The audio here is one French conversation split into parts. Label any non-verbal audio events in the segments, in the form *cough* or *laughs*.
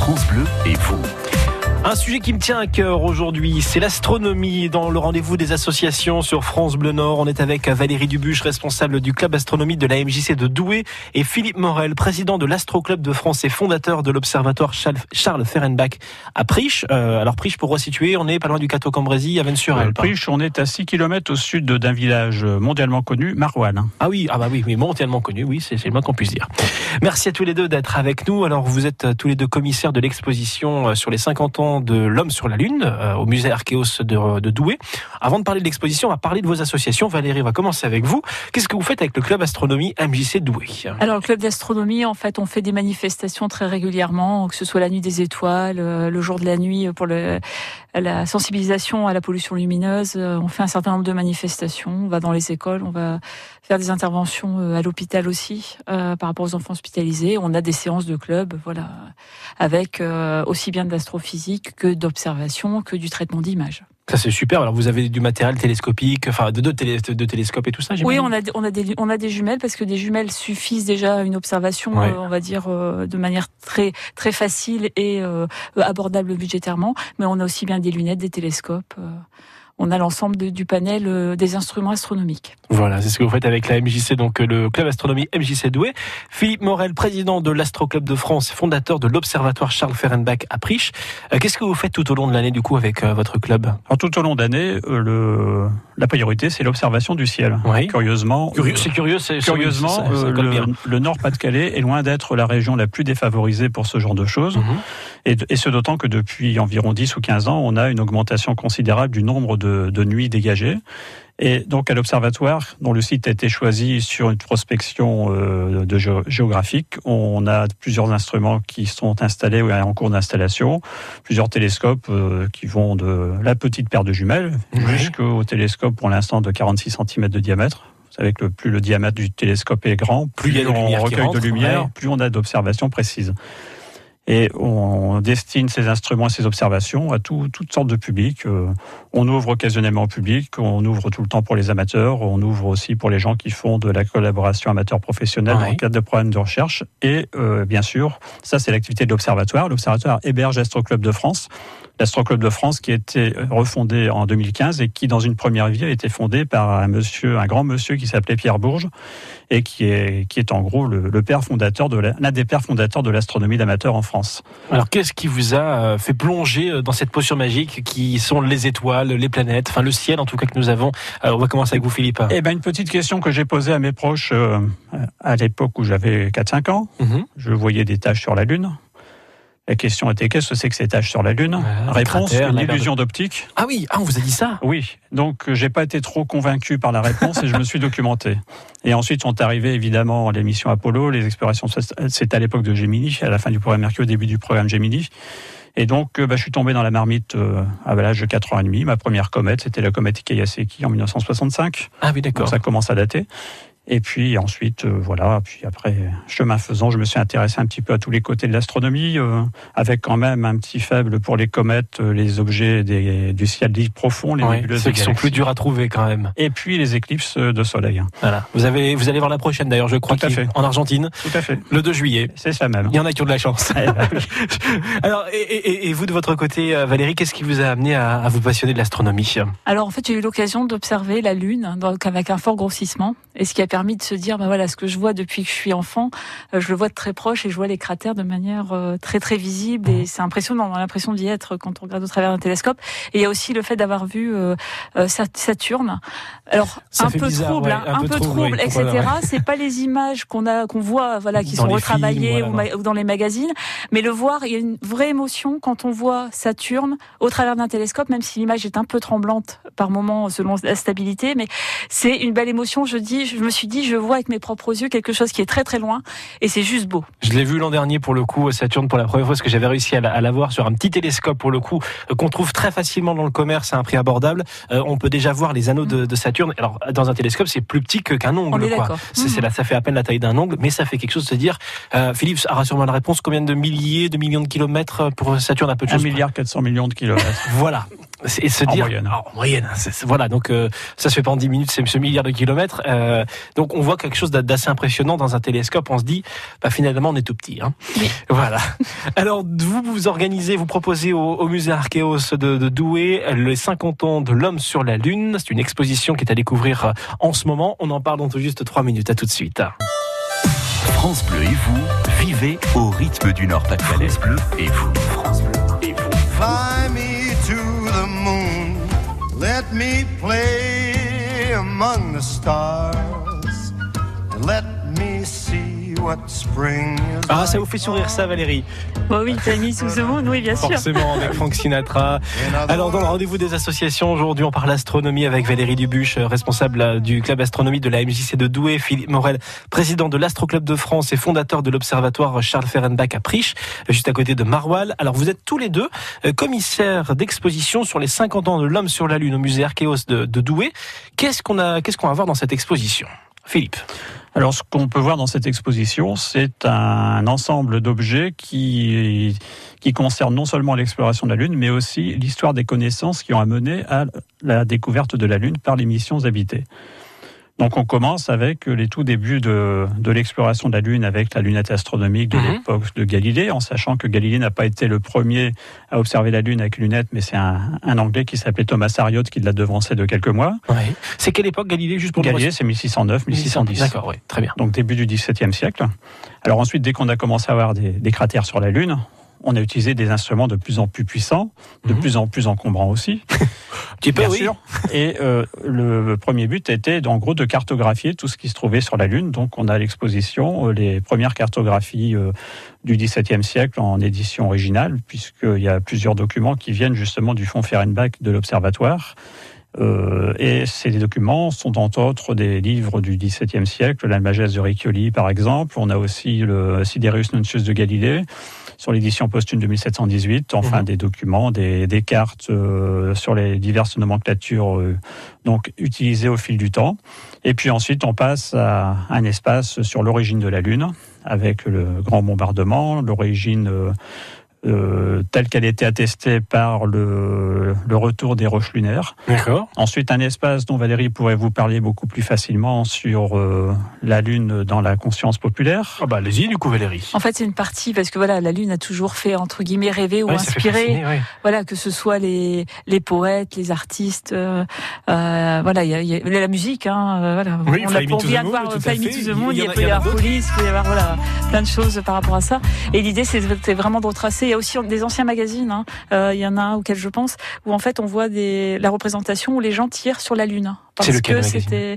France Bleu et vous. Un sujet qui me tient à cœur aujourd'hui, c'est l'astronomie dans le rendez-vous des associations sur France Bleu Nord. On est avec Valérie Dubuche, responsable du club astronomie de la MJC de Douai, et Philippe Morel, président de l'Astro Club de France et fondateur de l'observatoire Charles Ferenbach à Priche. Euh, alors Priche, pour resituer, on est pas loin du Cateau Cambrésis, à Vennes-sur-Elbe. Euh, Priche, on est à 6 km au sud d'un village mondialement connu, Marouane. Ah oui, ah bah oui, mais mondialement connu, oui, c'est le moins qu'on puisse dire. Merci à tous les deux d'être avec nous. Alors vous êtes tous les deux commissaires de l'exposition euh, sur les 50 ans de l'homme sur la Lune euh, au musée Archéos de, Douai. Avant de parler de l'exposition, on va parler de vos associations. Valérie, on va commencer avec vous. Qu'est-ce que vous faites avec le club astronomie MJC Douai Alors le club d'astronomie, en fait, on fait des manifestations très régulièrement, que ce soit la nuit des étoiles, euh, le jour de la nuit pour le, la sensibilisation à la pollution lumineuse. Euh, on fait un certain nombre de manifestations. On va dans les écoles, on va faire des interventions à l'hôpital aussi par rapport aux enfants hospitalisés. On a des séances de club, voilà, avec aussi bien de l'astrophysique que d'observation, que du traitement d'image. Ça c'est super. Alors vous avez du matériel télescopique, enfin de deux, télescopes et tout ça. Oui, on a on a des on a des jumelles parce que des jumelles suffisent déjà à une observation, euh, on va dire euh, de manière très très facile et euh, abordable budgétairement. Mais on a aussi bien des lunettes, des télescopes on a l'ensemble du panel euh, des instruments astronomiques. Voilà, c'est ce que vous faites avec la MJC, donc euh, le club astronomie MJC Douai. Philippe Morel, président de l'Astro Club de France, fondateur de l'Observatoire Charles Ferenbach à Priche. Euh, qu'est-ce que vous faites tout au long de l'année du coup avec votre club? Alors, Tout au long de l'année, le... la priorité c'est l'observation du ciel. Curieusement, c'est curieux, c'est curieusement le, Nord-Pas-de-Calais est loin d'être la région la plus défavorisée pour ce genre de choses. Mhm. Et, et ce d'autant que depuis environ 10 ou 15 ans, on a une augmentation considérable du nombre de de, nuit dégagée. Et donc à l'observatoire, dont le site a été choisi sur une prospection euh, de géographique, on a plusieurs instruments qui sont installés ou en cours d'installation, plusieurs télescopes euh, qui vont de la petite paire de jumelles jusqu'au télescope pour l'instant de 46 cm de diamètre. Vous savez que plus le diamètre du télescope est grand, plus, il y a on recueille de lumière, plus on a d'observations précises. Et on destine ces instruments ces observations à toutes sortes de publics. Euh, on ouvre occasionnellement au public, on ouvre tout le temps pour les amateurs, on ouvre aussi pour les gens qui font de la collaboration amateur-professionnelle dans le cadre de programmes de recherche. Et euh, bien sûr, ça c'est l'activité de l'Observatoire. L'Observatoire héberge Astro Club de France l'Astro-Club de France qui a été refondé en 2015 et qui, dans une première vie, a été fondé par un monsieur, un grand monsieur qui s'appelait Pierre Bourges et qui est, qui est en gros le, père fondateur de l'un des pères fondateurs de l'astronomie d'amateur en France. Alors, qu'est-ce qui vous a euh, fait plonger euh, dans cette potion magique qui sont les étoiles, les planètes, enfin le ciel en tout cas que nous avons Alors, On va commencer avec vous, Philippe. Eh ben, une petite question que j'ai posée à mes proches euh, à l'époque où j'avais 4-5 ans. Mhm. Je voyais des taches sur la Lune. La question était qu'est-ce que c'est que ces taches sur la Lune Réponse une illusion d'optique. Ah oui, ah, on vous a dit ça Oui, donc j'ai pas été trop convaincu par la réponse et je me suis documenté. Et ensuite sont arrivées évidemment les missions Apollo, les explorations. C'était à l'époque de Gemini, à la fin du programme Mercure, au début du programme Gemini. Et donc, euh, bah, je suis tombé dans la marmite euh, à l'âge de 4 ans et demi. Ma première comète, c'était la comète Ikeyaseki en 1965. Ah oui, d'accord. Ça commence à dater. Et puis ensuite, euh, voilà, puis après, chemin faisant, je me suis intéressé un petit peu à tous les côtés de l'astronomie, euh, avec quand même un petit faible pour les comètes, euh, les objets des, du ciel dit profond, les oui, ceux qui sont plus durs à trouver quand même. Et puis les éclipses de soleil. Voilà. Vous avez, vous allez voir la prochaine d'ailleurs, je crois, Tout à fait. en Argentine. Tout à fait. Le 2 juillet. C'est ça même. Il y en a qui ont de la chance. Ben *laughs* Alors, et, et, vous de votre côté, Valérie, qu'est-ce qui vous a amené à, à vous passionner de l'astronomie? Alors en fait, j'ai eu l'occasion d'observer la Lune donc avec un fort grossissement, et ce qui a permis de se dire, bah voilà ce que je vois depuis que je suis enfant, euh, je le vois de très proche et je vois les cratères de manière euh, très très visible et c'est impressionnant. On a l'impression d'y être quand on regarde au travers d'un télescope. Et il y a aussi le fait d'avoir vu euh, Saturne. Alors un, peu trouble, un, peu trouble, etc. C'est pas les images qu'on a, qu'on voit, voilà, qui sont retravaillées ou, dans les magazines, mais le voir, il y a une vraie émotion quand on voit Saturne au travers d'un télescope, même si l'image est un peu tremblante par moment selon la stabilité, mais c'est une belle émotion. Je dis, je me suis dit, je vois avec mes propres yeux quelque chose qui est très très loin et c'est juste beau. Je l'ai vu l'an dernier pour le coup Saturne pour la première fois parce que j'avais réussi à la voir sur un petit télescope pour le coup euh, qu'on trouve très facilement dans le commerce à un prix abordable. Euh, on peut déjà voir les anneaux de, Saturne. Alors dans un télescope c'est plus petit qu'un ongle. quoi. C'est mmh. là ça fait à peine la taille d'un ongle, mais ça fait quelque chose de se dire. Euh, Philippe, rassure-moi la réponse. Combien de milliers, de millions de kilomètres pour Saturne? Un peu de 1 milliard 400 millions de kilomètres. *laughs* voilà. Et se En dire, moyenne. Ah, en moyenne, c'est- c'est- voilà. Donc euh, ça se fait pas en 10 minutes, c'est ce milliard de kilomètres. Euh, donc on voit quelque chose d'a- d'assez impressionnant dans un télescope. On se dit, bah, finalement, on est tout petit. Hein. Oui. *laughs* Voilà. Alors vous vous organisez, vous proposez au, au musée Archéos de, de Douai les 50 ans de l'homme sur la Lune. C'est une exposition qui est à découvrir euh, en ce moment. On en parle dans tout juste 3 minutes. À tout de suite. France Bleu et vous, vivez au rythme du Nord-Pas-de-Calais. France Bleu et vous. France Bleu among the stars. And let me see Ah, ça vous fait sourire ça, Valérie Bah oui, t'as mis sous ce monde, oui, bien sûr. Forcément, avec Frank Sinatra. Alors, dans le rendez-vous des associations, aujourd'hui, on parle astronomie avec Valérie Dubuche, euh, responsable euh, du club astronomie de la MJC de Douai, Philippe Morel, président de l'Astro Club de France et fondateur de l'observatoire Charles Ferenbach à Priche, euh, juste à côté de Marwal. Alors, vous êtes tous les deux commissaires d'exposition sur les 50 ans de l'homme sur la Lune au musée Archéos de, de Douai. Qu'est-ce qu'on a, qu'est-ce qu'on va voir dans cette exposition? Philippe. Alors, ce qu'on peut voir dans cette exposition, c'est un ensemble d'objets qui, qui concernent non seulement l'exploration de la Lune, mais aussi l'histoire des connaissances qui ont amené à la découverte de la Lune par les missions habitées. Donc, on commence avec les tout débuts de, de l'exploration de la Lune avec la lunette astronomique de Mhm. l'époque de Galilée, en sachant que Galilée n'a pas été le premier à observer la Lune avec une lunette, mais c'est un, un Anglais qui s'appelait Thomas Harriot qui l'a devancé de quelques mois. C'est quelle époque Galilée, juste pour Galilée, c'est 1609, 1610 D'accord, oui, très bien. donc début du XVIIe siècle. Alors ensuite, dès qu'on a commencé à avoir des, des cratères sur la Lune, on a utilisé des instruments de plus en plus puissants, de Mhm. plus en plus encombrants aussi, *laughs* Petit peu, bien oui. sûr. Et euh, le premier but était en gros de cartographier tout ce qui se trouvait sur la Lune. Donc on a l'exposition euh, les premières cartographies euh, du XVIIe siècle en édition originale, puisqu'il y a plusieurs documents qui viennent justement du fonds Fehrenbach de l'Observatoire. Euh, et ces documents sont entre autres des livres du XVIIe siècle, l'Almageste de Riccioli par exemple. On a aussi le Sidereus Nuncius de Galilée sur l'édition posthume de 1718. Enfin, Mhm. des documents, des, des cartes euh, sur les diverses nomenclatures euh, donc utilisées au fil du temps. Et puis ensuite, on passe à un espace sur l'origine de la Lune avec le grand bombardement, l'origine euh, telle qu'elle était attestée par le, le retour des roches lunaires. D'accord. Ensuite, un espace dont Valérie pourrait vous parler beaucoup plus facilement sur euh, la Lune dans la conscience populaire. Ah bah allez-y du coup Valérie. En fait, c'est une partie parce que voilà, la Lune a toujours fait entre guillemets rêver ou Ouais, inspirer. fasciner, ouais. Voilà, que ce soit les les poètes, les artistes, euh, euh, voilà, il y a, il y a la musique, hein, euh, voilà. Oui, on, a, on vient de voir Fly Me to the Moon, Il peut il y avoir police, il peut y avoir voilà plein de choses par rapport à ça. Et l'idée, c'est vraiment de retracer. Il y a aussi des anciens magazines. hein. Euh, il y en a un auquel je pense où en fait on voit des la représentation où les gens tirent sur la Lune parce C'est lequel, que c'était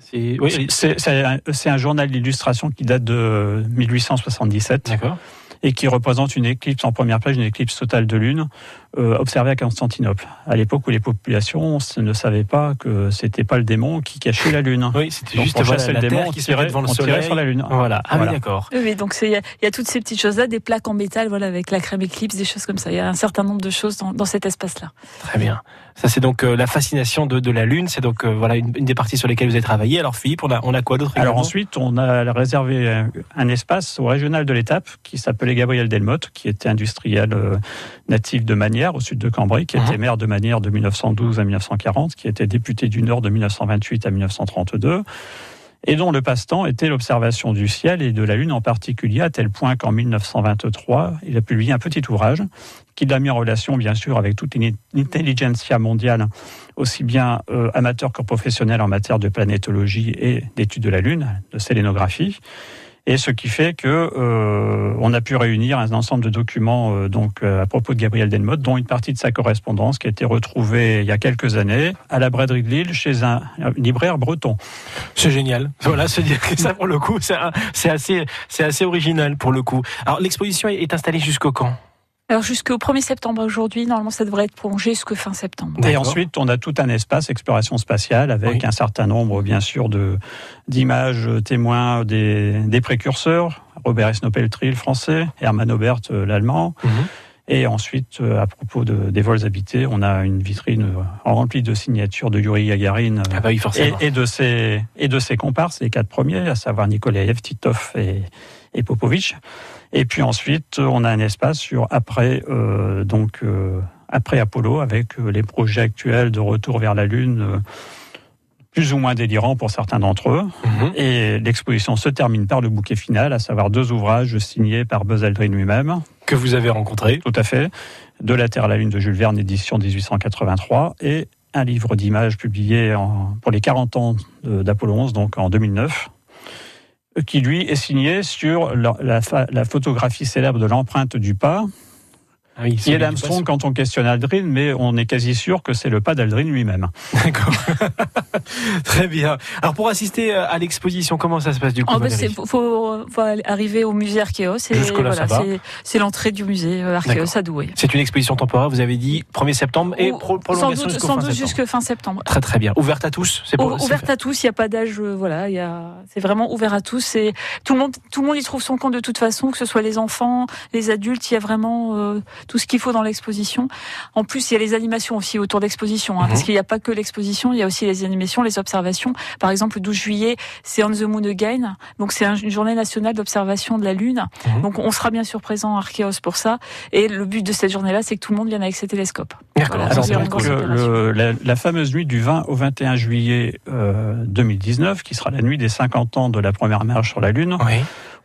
C'est- oui, C'est un, journal d'illustration qui date de 1877 D'accord. et qui représente une éclipse en première page, une éclipse totale de lune euh, observée à Constantinople, à l'époque où les populations ne savaient pas que c'était pas le démon qui cachait la lune. Oui, c'était juste voilà, la le démon, Terre qui tirait, devant le soleil. sur la lune. Voilà. Ah Voilà. oui, d'accord. Oui, oui, donc il y, a- il y a toutes ces petites choses-là, des plaques en métal, voilà, avec la crème éclipse, des choses comme ça. Il y a un certain nombre de choses dans, dans cet espace-là. Très bien. Ça, c'est donc euh, la fascination de, de la Lune. C'est donc euh, voilà une, une des parties sur lesquelles vous avez travaillé. Alors Philippe, on a, on a quoi d'autre Alors ensuite, on a réservé un, un espace au régional de l'étape qui s'appelait Gabriel Delmotte, qui était industriel euh, natif de Au sud de Cambrai, qui Mhm. était maire de Manières de 1912 à 1940, qui était député du Nord de 1928 à 1932, et dont le passe-temps était l'observation du ciel et de la Lune en particulier, à tel point qu'en 1923, il a publié un petit ouvrage qui l'a mis en relation, bien sûr, avec toute l'intelligentsia mondiale, aussi bien euh, amateur que professionnelle en matière de planétologie et d'études de la Lune, de sélénographie. Et ce qui fait que euh, on a pu réunir un ensemble de documents euh, donc euh, à propos de Gabriel Delmotte, dont une partie de sa correspondance qui a été retrouvée il y a quelques années à la braderie de Lille chez un, libraire breton. C'est génial. Voilà, se ça pour le coup, c'est assez, c'est assez original pour le coup. Alors l'exposition est- est installée jusqu'au quand? Alors jusqu'au 1er septembre aujourd'hui, normalement ça devrait être prolongé jusque fin septembre. Et ensuite, on a tout un espace exploration spatiale avec Oui. un certain nombre, bien sûr, de d'images euh, témoins des, des précurseurs. Robert Esnopeltri, le français, Hermann Obert, euh, l'allemand. Mhm. Et ensuite, euh, à propos de, des vols habités, on a une vitrine remplie de signatures de Yuri Gagarin Ah bah oui, et, forcément. et de ses et de ses comparses, les quatre premiers, à savoir Nikolaev, Titov et, et Popovitch. Et puis ensuite, on a un espace sur après euh, donc euh, après Apollo, avec les projets actuels de retour vers la Lune plus ou moins délirants pour certains d'entre eux. Mhm. Et l'exposition se termine par le bouquet final, à savoir deux ouvrages signés par Buzz Aldrin lui-même. Que vous avez rencontré. Tout à fait. De la Terre à la Lune de Jules Verne, édition 1883, et un livre d'images publié pour les 40 ans d'Apollo 11, donc en 2009 qui lui est signé sur la photographie célèbre de l'empreinte du pas, ah oui, qui est Armstrong quand on questionne Aldrin, mais on est quasi sûr que c'est le pas d'Aldrin lui-même. D'accord. *laughs* Très bien. Alors pour assister euh, à l'exposition, comment ça se passe du coup Il oh, faut, faut, arriver au musée Archéos. Voilà, c'est l'entrée du musée euh, Archéos à Douai. C'est une exposition temporaire, vous avez dit 1er septembre et pro prolongation sans doute, jusqu'à fin, septembre. Très très bien. Ouverte à tous c'est Ouverte à tous, il n'y a pas d'âge. Euh, voilà, c'est vraiment ouvert à tous. Et tout le monde, tout le monde y trouve son compte de toute façon, que ce soit les enfants, les adultes. Il y a vraiment tout ce qu'il faut dans l'exposition. En plus, il y a les animations aussi autour d'exposition, hein, parce mhm. qu'il n'y a pas que l'exposition, il y a aussi les animations, les observations. Par exemple, le 12 juillet, c'est On the Moon Again, donc c'est une journée nationale d'observation de la Lune. Mhm. Donc on sera bien sûr présent à Archeos pour ça. Et le but de cette journée-là, c'est que tout le monde vienne avec ses télescopes. la, fameuse nuit du 20 au 21 juillet 2019, euh, qui sera la nuit des 50 ans de la première marche sur la Lune,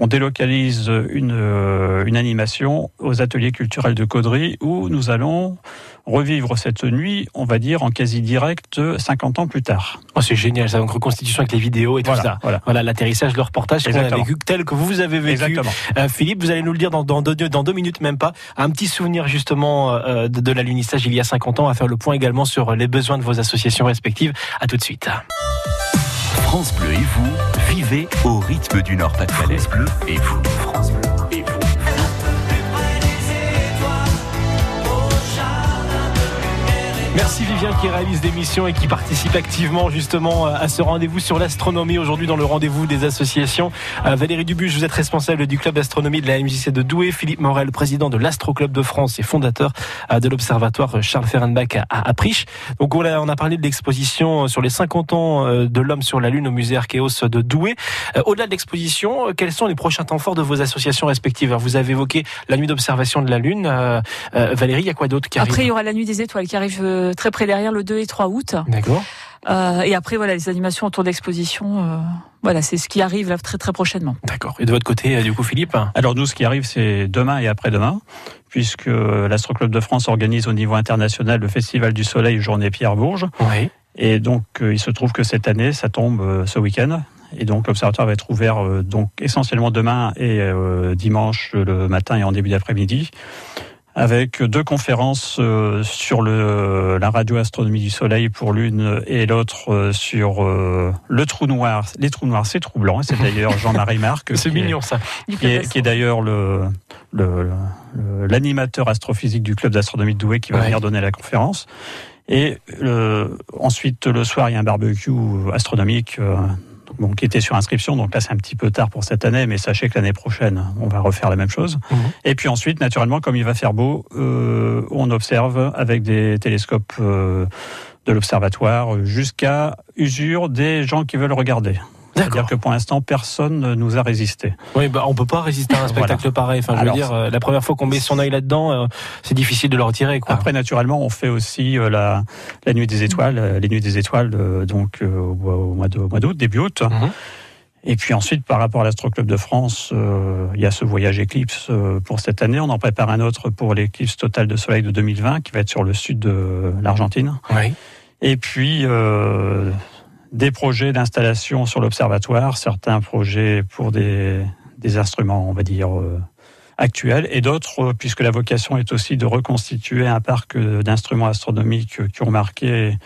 on délocalise une, euh, une animation aux ateliers culturels de Caudry où nous allons revivre cette nuit, on va dire, en quasi direct 50 ans plus tard. Oh, c'est génial, ça, donc reconstitution avec les vidéos et tout ça. Voilà, l'atterrissage, le reportage qu'on a vécu tel que vous avez vécu. Euh, Philippe, vous allez nous le dire dans, dans, deux, dans deux minutes, même pas. Un petit souvenir justement euh, de, de l'alunissage il y a 50 ans, à faire le point également sur les besoins de vos associations respectives. À tout de suite. France Bleu et vous, vivez au rythme du Nord-Pas-de-Calais. France Bleu et vous, France Bleu. Merci Vivien qui réalise l'émission et qui participe activement justement à ce rendez-vous sur l'astronomie aujourd'hui dans le rendez-vous des associations. Euh, Valérie Dubuche, vous êtes responsable du club d'astronomie de la MJC de Douai. Philippe Morel, président de l'Astro Club de France et fondateur euh, de l'observatoire Charles Ferrenbach à Priche. Donc on a, parlé de l'exposition sur les 50 ans euh, de l'homme sur la Lune au musée Archéos de Douai. Au-delà de l'exposition, quels sont les prochains temps forts de vos associations respectives? Vous avez évoqué la nuit d'observation de la Lune. Valérie, il y a quoi d'autre qui arrive? Après, il y aura la nuit des étoiles qui arrive très près derrière le 2 et 3 août. D'accord. Euh, et après, voilà, les animations autour d'exposition, euh, voilà, c'est ce qui arrive là très très prochainement. D'accord. Et de votre côté, euh, du coup, Philippe? Alors nous, ce qui arrive, c'est demain et après-demain, puisque l'Astro Club de France organise au niveau international le Festival du Soleil Journée Pierre Bourges. Oui. Et donc, il se trouve que cette année, ça tombe ce week-end. Et donc, l'observatoire va être ouvert donc essentiellement demain et dimanche le matin et en début d'après-midi avec deux conférences euh, sur le, la radioastronomie du Soleil pour l'une et l'autre euh, sur euh, le trou noir. Les trous noirs, c'est troublant. C'est d'ailleurs Jean-Marie Marc. *laughs* c'est mignon ça. Qui est, d'ailleurs le, l'animateur astrophysique du club d'astronomie de Douai qui va venir donner la conférence. Et ensuite, le soir, il y a un barbecue astronomique bon, qui était sur inscription. Donc là, c'est un petit peu tard pour cette année, mais sachez que l'année prochaine, on va refaire la même chose. Mhm. Et puis ensuite, naturellement, comme il va faire beau, euh, on observe avec des télescopes euh, de l'observatoire jusqu'à usure des gens qui veulent regarder. C'est-à-dire que pour l'instant, personne ne nous a résisté. Oui, bah, on peut pas résister à un spectacle pareil. Enfin, je veux dire, euh, la première fois qu'on met son œil là-dedans, euh, c'est difficile de le retirer. Quoi. Après, naturellement, on fait aussi euh, la, la nuit des étoiles, les nuits des étoiles, donc au, mois d'août, début août. Mhm. Et puis ensuite, par rapport à l'Astro Club de France, il y a ce voyage éclipse pour cette année. On en prépare un autre pour l'éclipse totale de soleil de 2020, qui va être sur le sud de l'Argentine. Oui. Et puis, euh, des projets d'installation sur l'observatoire, certains projets pour des, instruments, on va dire, euh, actuels, et d'autres, euh, puisque la vocation est aussi de reconstituer un parc d'instruments astronomiques qui ont marqué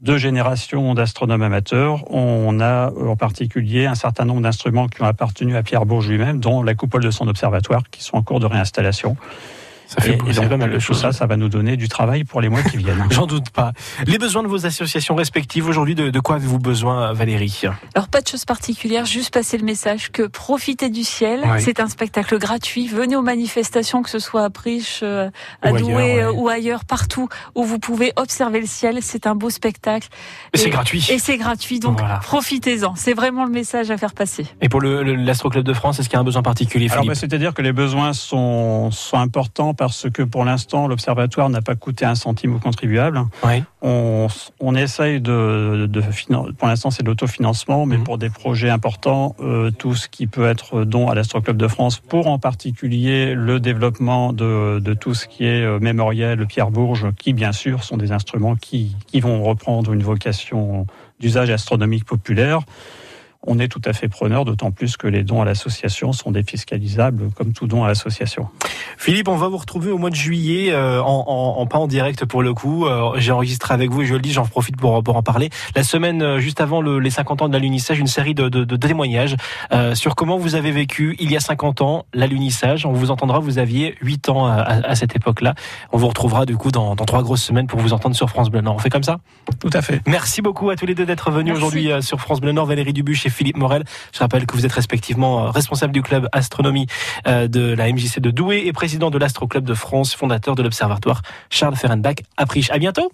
deux générations d'astronomes amateurs. On a en particulier un certain nombre d'instruments qui ont appartenu à Pierre Bourges lui-même, dont la coupole de son observatoire, qui sont en cours de réinstallation. Ça fait et, donc, pas mal de choses. Ça, ça va nous donner du travail pour les mois qui viennent. *laughs* J'en doute pas. Les besoins de vos associations respectives aujourd'hui, de, de quoi avez-vous besoin, Valérie Alors pas de choses particulières, juste passer le message que profitez du ciel. C'est un spectacle gratuit. Venez aux manifestations, que ce soit à Priche, euh, à Douai euh, ou ailleurs, partout où vous pouvez observer le ciel. C'est un beau spectacle. Et, c'est gratuit. Et c'est gratuit, donc profitez-en. C'est vraiment le message à faire passer. Et pour l'Astro Club de France, est-ce qu'il y a un besoin particulier Alors, bah, c'est-à-dire que les besoins sont, sont importants simplement parce que pour l'instant, l'observatoire n'a pas coûté un centime aux contribuables. On, on, essaye de, de pour l'instant, c'est l'autofinancement, mais mhm. pour des projets importants, euh, tout ce qui peut être don à l'Astro Club de France, pour en particulier le développement de, de tout ce qui est euh, mémoriel, Pierre Bourges, qui bien sûr sont des instruments qui, qui vont reprendre une vocation d'usage astronomique populaire on est tout à fait preneur, d'autant plus que les dons à l'association sont défiscalisables comme tout don à l'association. Philippe, on va vous retrouver au mois de juillet, euh, en, pas en direct pour le coup. Euh, j'ai enregistré avec vous et je le dis, j'en profite pour, pour en parler. La semaine euh, juste avant les 50 ans de l'alunissage, une série de, de, de témoignages sur comment vous avez vécu il y a 50 ans l'alunissage. On vous entendra, vous aviez 8 ans à, à, cette époque-là. On vous retrouvera du coup dans, dans trois grosses semaines pour vous entendre sur France Bleu Nord. On fait comme ça? Tout à fait. Merci beaucoup à tous les deux d'être venus aujourd'hui sur France Bleu Nord. Valérie Dubuche et Philippe Morel. Je rappelle que vous êtes respectivement responsable du club astronomie de la MJC de Douai et président de l'Astro Club de France, fondateur de l'Observatoire Charles Ferenbach à Priche. À bientôt.